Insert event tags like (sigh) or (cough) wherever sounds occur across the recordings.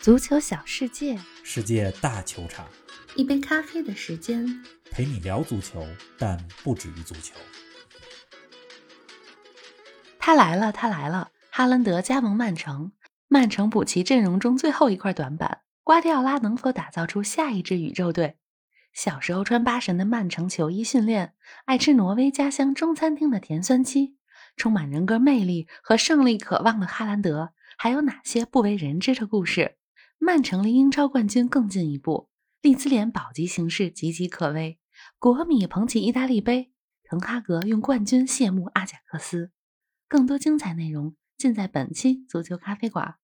足球小世界，世界大球场，一杯咖啡的时间。陪你聊足球，但不止于足球。他来了，他来了！哈兰德加盟曼城，曼城补齐阵容中最后一块短板。瓜迪奥拉能否打造出下一支宇宙队？小时候穿八神的曼城球衣训练，爱吃挪威家乡中餐厅的甜酸鸡，充满人格魅力和胜利渴望的哈兰德，还有哪些不为人知的故事？曼城离英超冠军更进一步，利兹联保级形势岌岌可危。国米捧起意大利杯，滕哈格用冠军谢幕阿贾克斯。更多精彩内容尽在本期足球咖啡馆。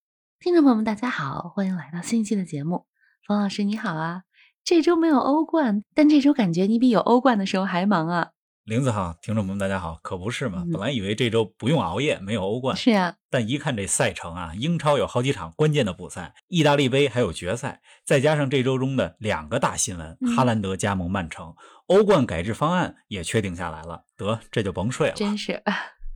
听众朋友们，大家好，欢迎来到新一期的节目。冯老师你好啊，这周没有欧冠，但这周感觉你比有欧冠的时候还忙啊。林子好，听众朋友们大家好，可不是嘛？本来以为这周不用熬夜，没有欧冠，是啊，但一看这赛程啊，英超有好几场关键的补赛，意大利杯还有决赛，再加上这周中的两个大新闻，哈兰德加盟曼城，欧冠改制方案也确定下来了，得这就甭睡了，真是。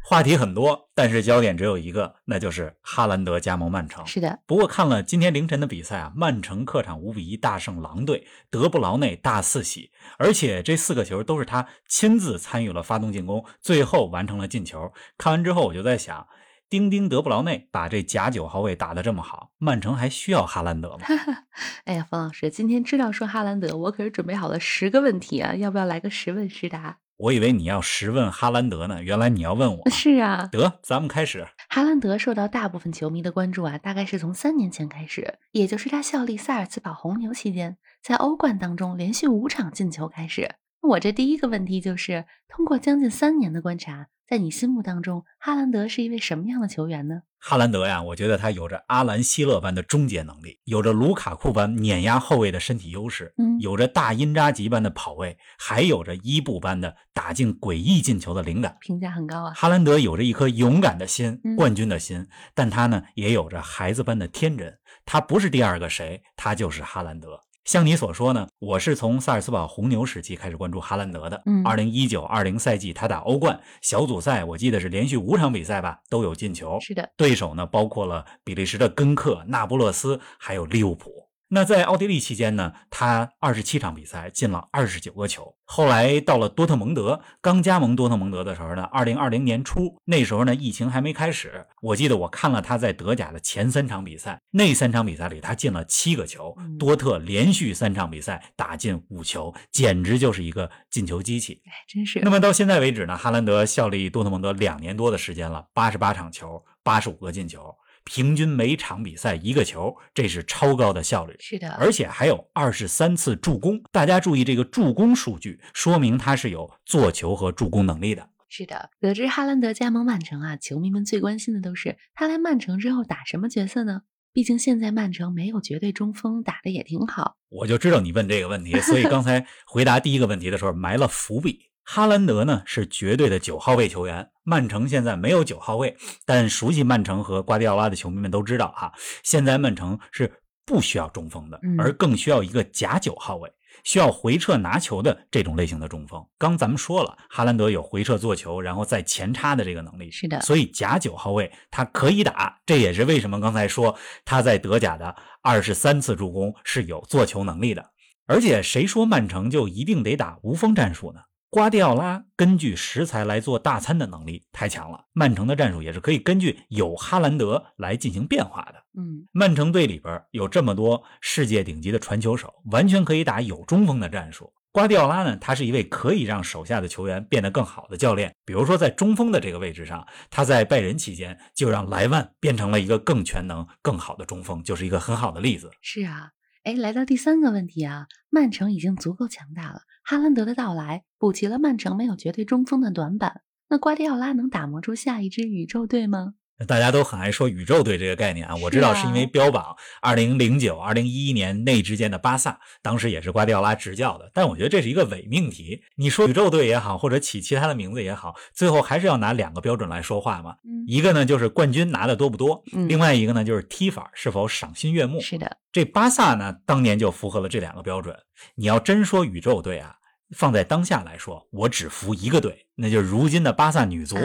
话题很多，但是焦点只有一个，那就是哈兰德加盟曼城。是的，不过看了今天凌晨的比赛啊，曼城客场五比一大胜狼队，德布劳内大四喜，而且这四个球都是他亲自参与了发动进攻，最后完成了进球。看完之后我就在想，丁丁德布劳内把这假九号位打得这么好，曼城还需要哈兰德吗？(laughs) 哎呀，冯老师，今天知道说哈兰德，我可是准备好了十个问题啊，要不要来个十问十答？我以为你要实问哈兰德呢，原来你要问我。是啊，得，咱们开始。哈兰德受到大部分球迷的关注啊，大概是从三年前开始，也就是他效力萨尔茨堡红牛期间，在欧冠当中连续五场进球开始。我这第一个问题就是，通过将近三年的观察。在你心目当中，哈兰德是一位什么样的球员呢？哈兰德呀，我觉得他有着阿兰·希勒般的终结能力，有着卢卡库般碾压后卫的身体优势，嗯，有着大因扎吉般的跑位，还有着伊布般的打进诡异进球的灵感，评价很高啊。哈兰德有着一颗勇敢的心，冠军的心，但他呢，也有着孩子般的天真。他不是第二个谁，他就是哈兰德。像你所说呢，我是从萨尔茨堡红牛时期开始关注哈兰德的。嗯，二零一九二零赛季他打欧冠小组赛，我记得是连续五场比赛吧，都有进球。是的，对手呢包括了比利时的根克、那不勒斯，还有利物浦。那在奥地利期间呢，他二十七场比赛进了二十九个球。后来到了多特蒙德，刚加盟多特蒙德的时候呢，二零二零年初，那时候呢疫情还没开始。我记得我看了他在德甲的前三场比赛，那三场比赛里他进了七个球，多特连续三场比赛打进五球，简直就是一个进球机器。哎，真是。那么到现在为止呢，哈兰德效力多特蒙德两年多的时间了，八十八场球，八十五个进球。平均每场比赛一个球，这是超高的效率。是的，而且还有二十三次助攻。大家注意这个助攻数据，说明他是有做球和助攻能力的。是的，得知哈兰德加盟曼城啊，球迷们最关心的都是他来曼城之后打什么角色呢？毕竟现在曼城没有绝对中锋，打的也挺好。我就知道你问这个问题，所以刚才回答第一个问题的时候埋了伏笔。哈兰德呢是绝对的九号位球员，曼城现在没有九号位，但熟悉曼城和瓜迪奥拉的球迷们都知道哈，现在曼城是不需要中锋的，而更需要一个假九号位，需要回撤拿球的这种类型的中锋。刚咱们说了，哈兰德有回撤做球，然后再前插的这个能力，是的，所以假九号位他可以打，这也是为什么刚才说他在德甲的二十三次助攻是有做球能力的。而且谁说曼城就一定得打无锋战术呢？瓜迪奥拉根据食材来做大餐的能力太强了，曼城的战术也是可以根据有哈兰德来进行变化的。嗯，曼城队里边有这么多世界顶级的传球手，完全可以打有中锋的战术。瓜迪奥拉呢，他是一位可以让手下的球员变得更好的教练。比如说在中锋的这个位置上，他在拜仁期间就让莱万变成了一个更全能、更好的中锋，就是一个很好的例子。是啊。哎，来到第三个问题啊，曼城已经足够强大了，哈兰德的到来补齐了曼城没有绝对中锋的短板。那瓜迪奥拉能打磨出下一支宇宙队吗？大家都很爱说宇宙队这个概念啊，我知道是因为标榜二零零九、二零一一年那之间的巴萨，当时也是瓜迪奥拉执教的。但我觉得这是一个伪命题。你说宇宙队也好，或者起其他的名字也好，最后还是要拿两个标准来说话嘛。一个呢就是冠军拿的多不多，另外一个呢就是踢法是否赏心悦目。是的，这巴萨呢当年就符合了这两个标准。你要真说宇宙队啊，放在当下来说，我只服一个队，那就是如今的巴萨女足。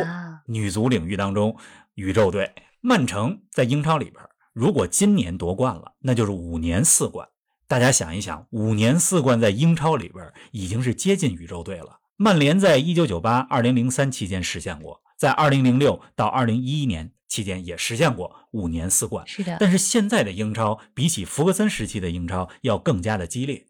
女足领域当中。宇宙队曼城在英超里边如果今年夺冠了，那就是五年四冠。大家想一想，五年四冠在英超里边已经是接近宇宙队了。曼联在一九九八、二零零三期间实现过，在二零零六到二零一一年期间也实现过五年四冠。是的，但是现在的英超比起弗格森时期的英超要更加的激烈。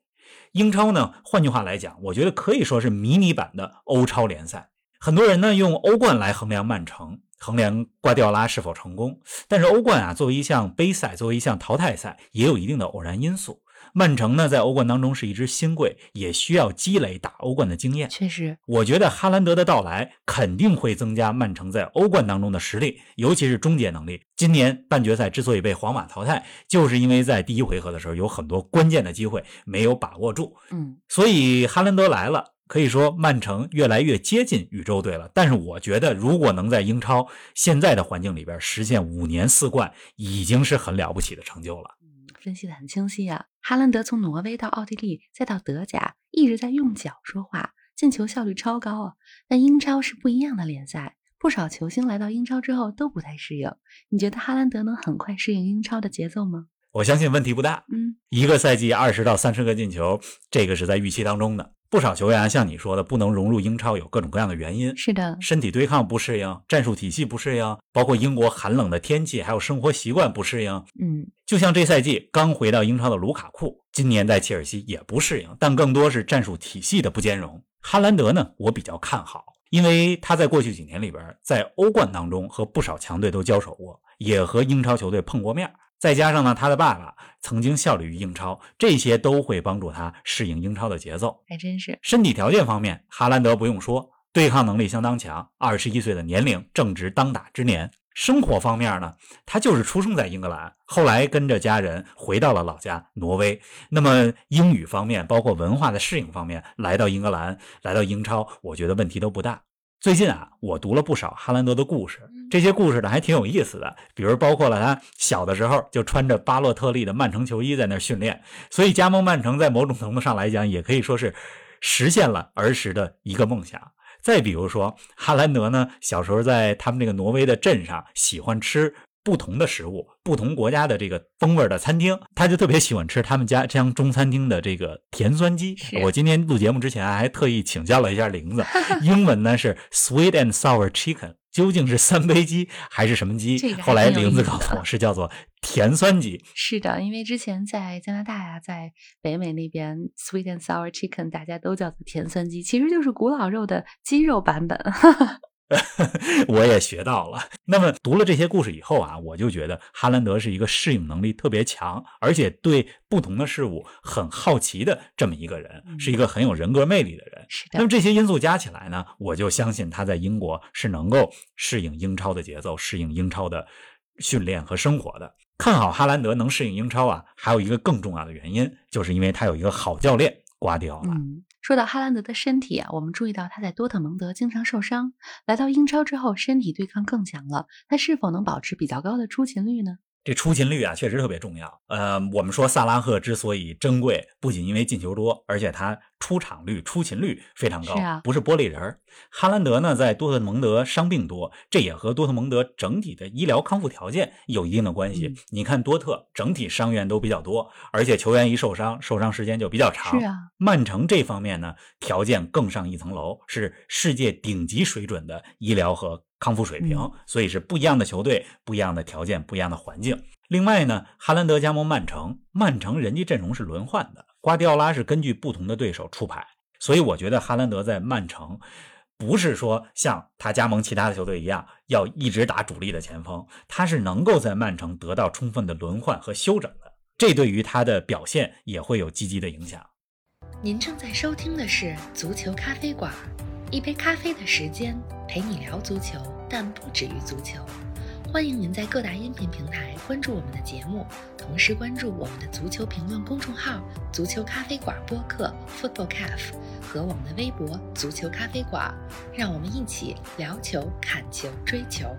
英超呢，换句话来讲，我觉得可以说是迷你版的欧超联赛。很多人呢用欧冠来衡量曼城，衡量瓜迪奥拉是否成功。但是欧冠啊，作为一项杯赛，作为一项淘汰赛，也有一定的偶然因素。曼城呢，在欧冠当中是一支新贵，也需要积累打欧冠的经验。确实，我觉得哈兰德的到来肯定会增加曼城在欧冠当中的实力，尤其是终结能力。今年半决赛之所以被皇马淘汰，就是因为在第一回合的时候有很多关键的机会没有把握住。嗯，所以哈兰德来了，可以说曼城越来越接近宇宙队了。但是我觉得，如果能在英超现在的环境里边实现五年四冠，已经是很了不起的成就了。分析的很清晰啊！哈兰德从挪威到奥地利，再到德甲，一直在用脚说话，进球效率超高啊！但英超是不一样的联赛，不少球星来到英超之后都不太适应。你觉得哈兰德能很快适应英超的节奏吗？我相信问题不大。嗯，一个赛季二十到三十个进球，这个是在预期当中的。不少球员像你说的，不能融入英超，有各种各样的原因。是的，身体对抗不适应，战术体系不适应，包括英国寒冷的天气，还有生活习惯不适应。嗯，就像这赛季刚回到英超的卢卡库，今年在切尔西也不适应，但更多是战术体系的不兼容。哈兰德呢，我比较看好，因为他在过去几年里边，在欧冠当中和不少强队都交手过，也和英超球队碰过面。再加上呢，他的爸爸曾经效力于英超，这些都会帮助他适应英超的节奏。还真是。身体条件方面，哈兰德不用说，对抗能力相当强。二十一岁的年龄正值当打之年。生活方面呢，他就是出生在英格兰，后来跟着家人回到了老家挪威。那么英语方面，包括文化的适应方面，来到英格兰，来到英超，我觉得问题都不大。最近啊，我读了不少哈兰德的故事，这些故事呢还挺有意思的。比如包括了他小的时候就穿着巴洛特利的曼城球衣在那训练，所以加盟曼城在某种程度上来讲，也可以说是实现了儿时的一个梦想。再比如说哈兰德呢，小时候在他们那个挪威的镇上喜欢吃。不同的食物，不同国家的这个风味的餐厅，他就特别喜欢吃他们家这样中餐厅的这个甜酸鸡。我今天录节目之前还特意请教了一下玲子，(laughs) 英文呢是 sweet and sour chicken，究竟是三杯鸡还是什么鸡？后来玲子告诉我是叫做甜酸鸡。是的，因为之前在加拿大呀，在北美那边 sweet and sour chicken 大家都叫做甜酸鸡，其实就是古老肉的鸡肉版本。(laughs) 我也学到了。那么读了这些故事以后啊，我就觉得哈兰德是一个适应能力特别强，而且对不同的事物很好奇的这么一个人，是一个很有人格魅力的人。是的。那么这些因素加起来呢，我就相信他在英国是能够适应英超的节奏，适应英超的训练和生活的。看好哈兰德能适应英超啊，还有一个更重要的原因，就是因为他有一个好教练瓜迪奥拉。说到哈兰德的身体啊，我们注意到他在多特蒙德经常受伤，来到英超之后身体对抗更强了，他是否能保持比较高的出勤率呢？这出勤率啊，确实特别重要。呃，我们说萨拉赫之所以珍贵，不仅因为进球多，而且他出场率、出勤率非常高，不是玻璃人。哈兰德呢，在多特蒙德伤病多，这也和多特蒙德整体的医疗康复条件有一定的关系。你看多特整体伤员都比较多，而且球员一受伤，受伤时间就比较长。是啊，曼城这方面呢，条件更上一层楼，是世界顶级水准的医疗和。康复水平，所以是不一样的球队，不一样的条件，不一样的环境。另外呢，哈兰德加盟曼城，曼城人家阵容是轮换的，瓜迪奥拉是根据不同的对手出牌，所以我觉得哈兰德在曼城不是说像他加盟其他的球队一样要一直打主力的前锋，他是能够在曼城得到充分的轮换和休整的，这对于他的表现也会有积极的影响。您正在收听的是足球咖啡馆，一杯咖啡的时间陪你聊足球。但不止于足球，欢迎您在各大音频平台关注我们的节目，同时关注我们的足球评论公众号“足球咖啡馆播客 ”（Football Cafe） 和我们的微博“足球咖啡馆”，让我们一起聊球、看球、追球。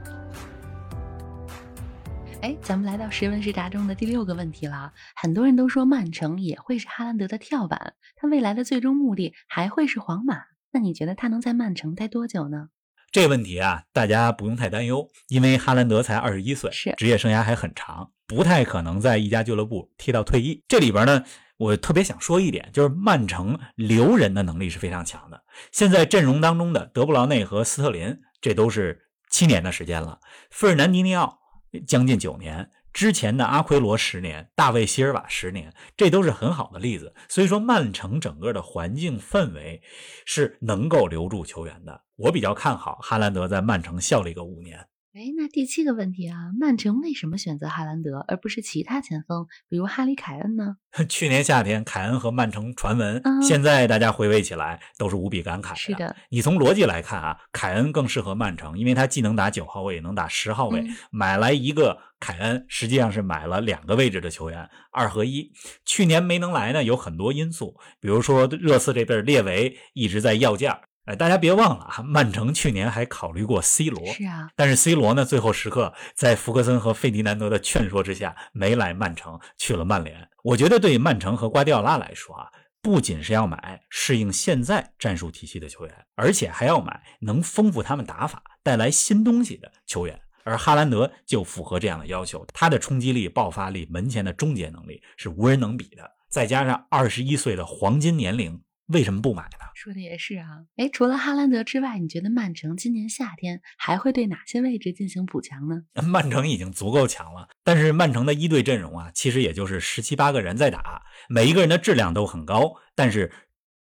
哎，咱们来到十问十答中的第六个问题了。很多人都说曼城也会是哈兰德的跳板，他未来的最终目的还会是皇马？那你觉得他能在曼城待多久呢？这个问题啊，大家不用太担忧，因为哈兰德才二十一岁，是职业生涯还很长，不太可能在一家俱乐部踢到退役。这里边呢，我特别想说一点，就是曼城留人的能力是非常强的。现在阵容当中的德布劳内和斯特林，这都是七年的时间了，费尔南迪尼奥将近九年。之前的阿奎罗十年，大卫席尔瓦十年，这都是很好的例子。所以说，曼城整个的环境氛围是能够留住球员的。我比较看好哈兰德在曼城效力个五年。哎，那第七个问题啊，曼城为什么选择哈兰德而不是其他前锋，比如哈里凯恩呢？(laughs) 去年夏天，凯恩和曼城传闻，嗯现在大家回味起来都是无比感慨的。是的，你从逻辑来看啊，凯恩更适合曼城，因为他既能打九号位，也能打十号位。嗯买来一个凯恩，实际上是买了两个位置的球员，二合一。去年没能来呢，有很多因素，比如说热刺这边列维一直在要价。哎，大家别忘了啊，曼城去年还考虑过 C 罗，是啊，但是 C 罗呢，最后时刻在福克森和费迪南德的劝说之下，没来曼城，去了曼联。我觉得对曼城和瓜迪奥拉来说啊，不仅是要买适应现在战术体系的球员，而且还要买能丰富他们打法、带来新东西的球员。而哈兰德就符合这样的要求，他的冲击力、爆发力、门前的终结能力是无人能比的，再加上二十一岁的黄金年龄，为什么不买呢？说的也是啊。哎，除了哈兰德之外，你觉得曼城今年夏天还会对哪些位置进行补强呢？(laughs) 曼城已经足够强了，但是曼城的一队阵容啊，其实也就是十七八个人在打，每一个人的质量都很高，但是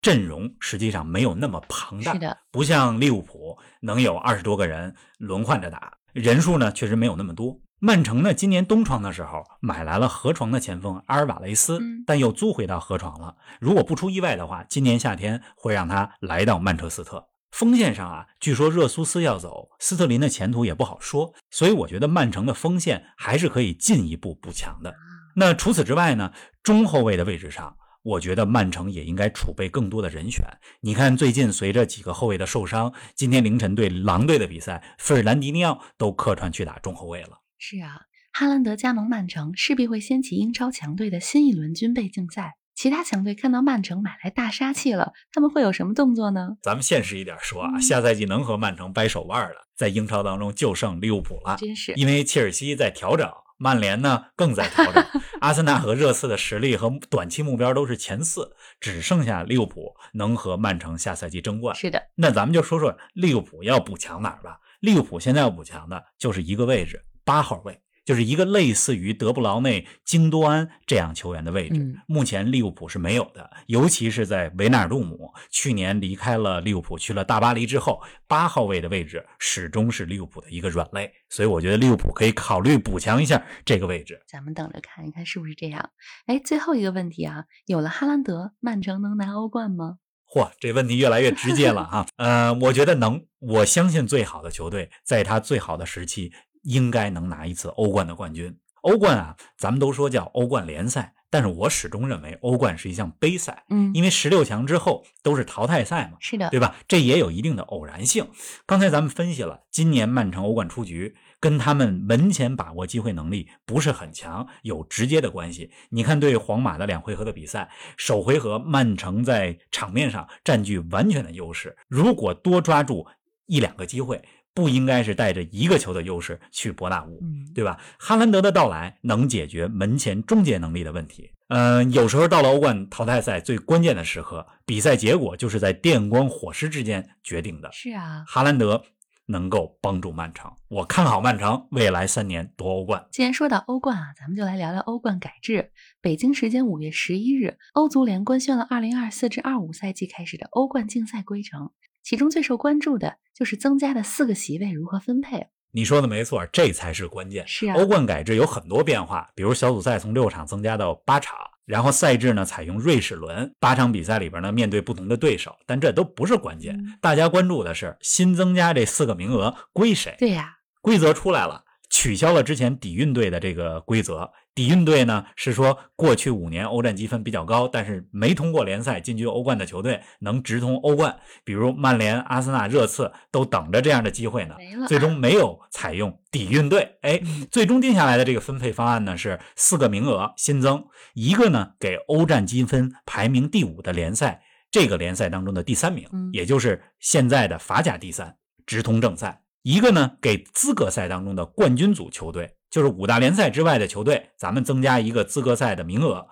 阵容实际上没有那么庞大，是的，不像利物浦能有二十多个人轮换着打，人数呢确实没有那么多。曼城呢，今年冬窗的时候买来了河床的前锋阿尔瓦雷斯，嗯但又租回到河床了。如果不出意外的话，今年夏天会让他来到曼彻斯特。锋线上啊，据说热苏斯要走，斯特林的前途也不好说，所以我觉得曼城的锋线还是可以进一步补强的。那除此之外呢，中后卫的位置上，我觉得曼城也应该储备更多的人选。你看，最近随着几个后卫的受伤，今天凌晨对狼队的比赛，费尔南迪尼奥都客串去打中后卫了。是啊，哈兰德加盟曼城势必会掀起英超强队的新一轮军备竞赛。其他强队看到曼城买来大杀器了，他们会有什么动作呢？咱们现实一点说啊，嗯下赛季能和曼城掰手腕的，在英超当中就剩利物浦了。真是因为切尔西在调整，曼联呢更在调整，(laughs) 阿森纳和热刺的实力和短期目标都是前四，只剩下利物浦能和曼城下赛季争冠。是的，那咱们就说说利物浦要补强哪儿吧。利物浦现在要补强的就是一个位置，八号位，就是一个类似于德布劳内、京多安这样球员的位置。嗯目前利物浦是没有的，尤其是在维纳尔杜姆去年离开了利物浦去了大巴黎之后，八号位的位置始终是利物浦的一个软肋，所以我觉得利物浦可以考虑补强一下这个位置。咱们等着看一看是不是这样。哎，最后一个问题啊，有了哈兰德，曼城能拿欧冠吗？嚯，这问题越来越直接了啊。(laughs) 呃，我觉得能，我相信最好的球队在他最好的时期应该能拿一次欧冠的冠军。欧冠啊，咱们都说叫欧冠联赛，但是我始终认为欧冠是一项杯赛，嗯，因为十六强之后都是淘汰赛嘛，是的，对吧？这也有一定的偶然性。刚才咱们分析了，今年曼城欧冠出局跟他们门前把握机会能力不是很强有直接的关系。你看对皇马的两回合的比赛，首回合曼城在场面上占据完全的优势，如果多抓住一两个机会，不应该是带着一个球的优势去博大雾。嗯，对吧？哈兰德的到来能解决门前终结能力的问题。嗯、有时候到了欧冠淘汰赛最关键的时刻，比赛结果就是在电光火石之间决定的。是啊。哈兰德能够帮助曼城，我看好曼城未来三年夺欧冠。既然说到欧冠啊，咱们就来聊聊欧冠改制。北京时间五月十一日，欧足联官宣了二零二四至二五赛季开始的欧冠竞赛规程，其中最受关注的就是增加的四个席位如何分配。你说的没错，这才是关键。是啊欧冠改制有很多变化，比如小组赛从六场增加到八场，然后赛制呢采用瑞士轮，八场比赛里边呢面对不同的对手，但这都不是关键。嗯大家关注的是新增加这四个名额归谁？对呀、规则出来了，取消了之前底蕴队的这个规则。底蕴队呢是说，过去五年欧战积分比较高，但是没通过联赛进军欧冠的球队能直通欧冠，比如曼联、阿森纳、热刺都等着这样的机会呢。最终没有采用底蕴队，哎，嗯最终定下来的这个分配方案呢是四个名额新增，一个呢给欧战积分排名第五的联赛，这个联赛当中的第三名，嗯也就是现在的法甲第三。直通正赛；一个呢给资格赛当中的冠军组球队，就是五大联赛之外的球队，咱们增加一个资格赛的名额，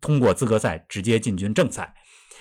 通过资格赛直接进军正赛。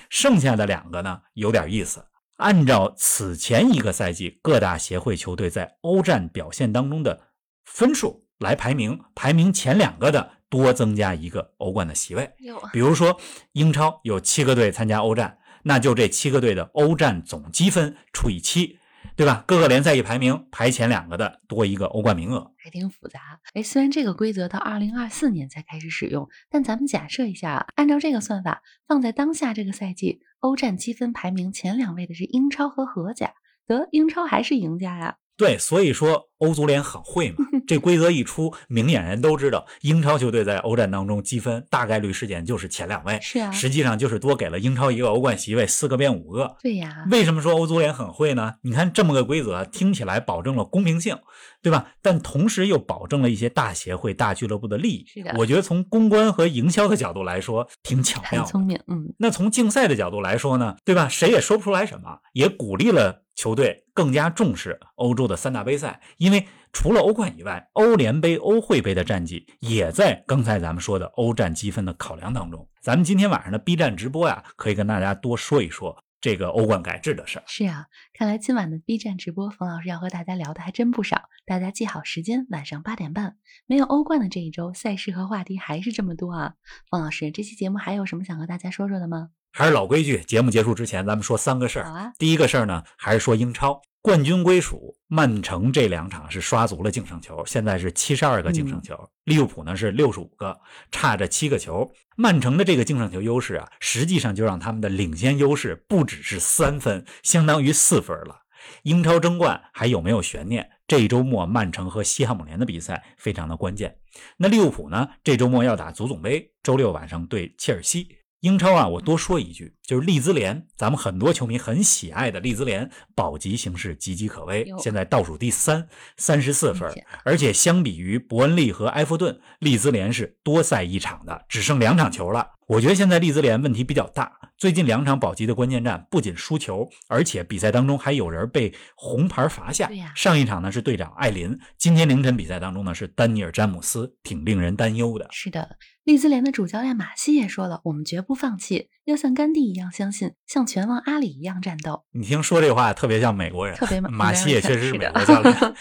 剩下的两个呢有点意思，按照此前一个赛季各大协会球队在欧战表现当中的分数来排名，排名前两个的多增加一个欧冠的席位。比如说英超有七个队参加欧战，那就这七个队的欧战总积分除以七。对吧？各个联赛一排名，排前两个的多一个欧冠名额，还挺复杂。哎，虽然这个规则到二零二四年才开始使用，但咱们假设一下，按照这个算法，放在当下这个赛季，欧战积分排名前两位的是英超和荷甲，得英超还是赢家呀？对，所以说欧足联很会嘛。这规则一出，明眼人都知道，英超球队在欧战当中积分大概率事件就是前两位。是啊，实际上就是多给了英超一个欧冠席位，四个变五个。对呀。为什么说欧足联很会呢？你看这么个规则，听起来保证了公平性，对吧？但同时又保证了一些大协会、大俱乐部的利益。是的。我觉得从公关和营销的角度来说，挺巧妙。很聪明，嗯。那从竞赛的角度来说呢，对吧？谁也说不出来什么，也鼓励了。球队更加重视欧洲的三大杯赛，因为除了欧冠以外，欧联杯、欧会杯的战绩也在刚才咱们说的欧战积分的考量当中。咱们今天晚上的 B 站直播呀，可以跟大家多说一说这个欧冠改制的事儿。是啊，看来今晚的 B 站直播，冯老师要和大家聊的还真不少。大家记好时间，晚上八点半。没有欧冠的这一周，赛事和话题还是这么多啊。冯老师，这期节目还有什么想和大家说说的吗？还是老规矩，节目结束之前，咱们说三个事儿。好啊。第一个事儿呢，还是说英超冠军归属，曼城这两场是刷足了净胜球，现在是七十二个净胜球。利物浦呢是六十五个，差着七个球。曼城的这个净胜球优势啊，实际上就让他们的领先优势不只是三分，相当于四分了。英超争冠还有没有悬念？这一周末曼城和西汉姆联的比赛非常的关键。那利物浦呢，这周末要打足总杯，周六晚上对切尔西。英超啊，我多说一句，就是利兹联，咱们很多球迷很喜爱的利兹联，保级形势岌岌可危，现在倒数第三，三十四分，而且相比于伯恩利和埃弗顿，利兹联是多赛一场的，只剩两场球了。我觉得现在利兹联问题比较大，最近两场保级的关键战不仅输球，而且比赛当中还有人被红牌罚下。上一场呢是队长艾林，今天凌晨比赛当中呢是丹尼尔詹姆斯，挺令人担忧的。是的，利兹联的主教练马西也说了，我们绝不放弃，要像甘地一样相信，像拳王阿里一样战斗。你听说这话特别像美国人，特别马西也确实是美国教练。(laughs)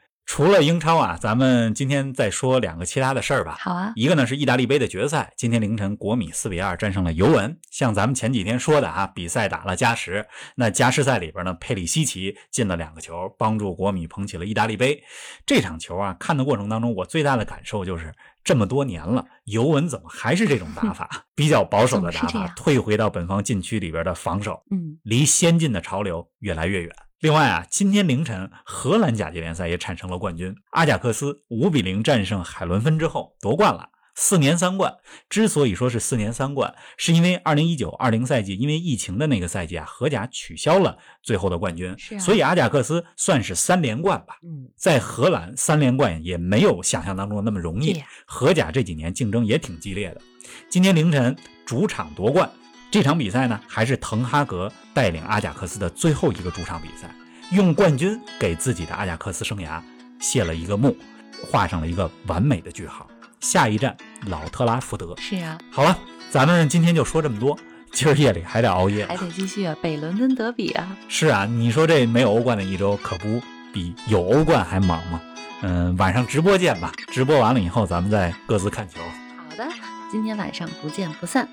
(laughs) 除了英超啊，咱们今天再说两个其他的事儿吧。好啊，一个呢是意大利杯的决赛，今天凌晨国米四比二战胜了尤文。像咱们前几天说的啊，比赛打了加时，那加时赛里边呢，佩里西奇进了两个球，帮助国米捧起了意大利杯。这场球啊，看的过程当中，我最大的感受就是，这么多年了，尤文怎么还是这种打法，(laughs) 比较保守的打法，退回到本方禁区里边的防守，嗯，离先进的潮流越来越远。另外啊，今天凌晨荷兰甲级联赛也产生了冠军，阿贾克斯五比零战胜海伦芬之后夺冠了，四年三冠。之所以说是四年三冠，是因为二零一九二零赛季因为疫情的那个赛季啊，荷甲取消了最后的冠军，所以阿贾克斯算是三连冠吧。嗯，在荷兰三连冠也没有想象当中的那么容易，荷甲这几年竞争也挺激烈的。今天凌晨主场夺冠。这场比赛呢，还是滕哈格带领阿贾克斯的最后一个主场比赛，用冠军给自己的阿贾克斯生涯谢了一个幕，画上了一个完美的句号。下一站老特拉福德。是啊，好了，咱们今天就说这么多，今儿夜里还得熬夜，还得继续啊，北伦敦德比啊。是啊，你说这没有欧冠的一周，可不比有欧冠还忙吗？嗯，晚上直播见吧，直播完了以后咱们再各自看球。好的，今天晚上不见不散。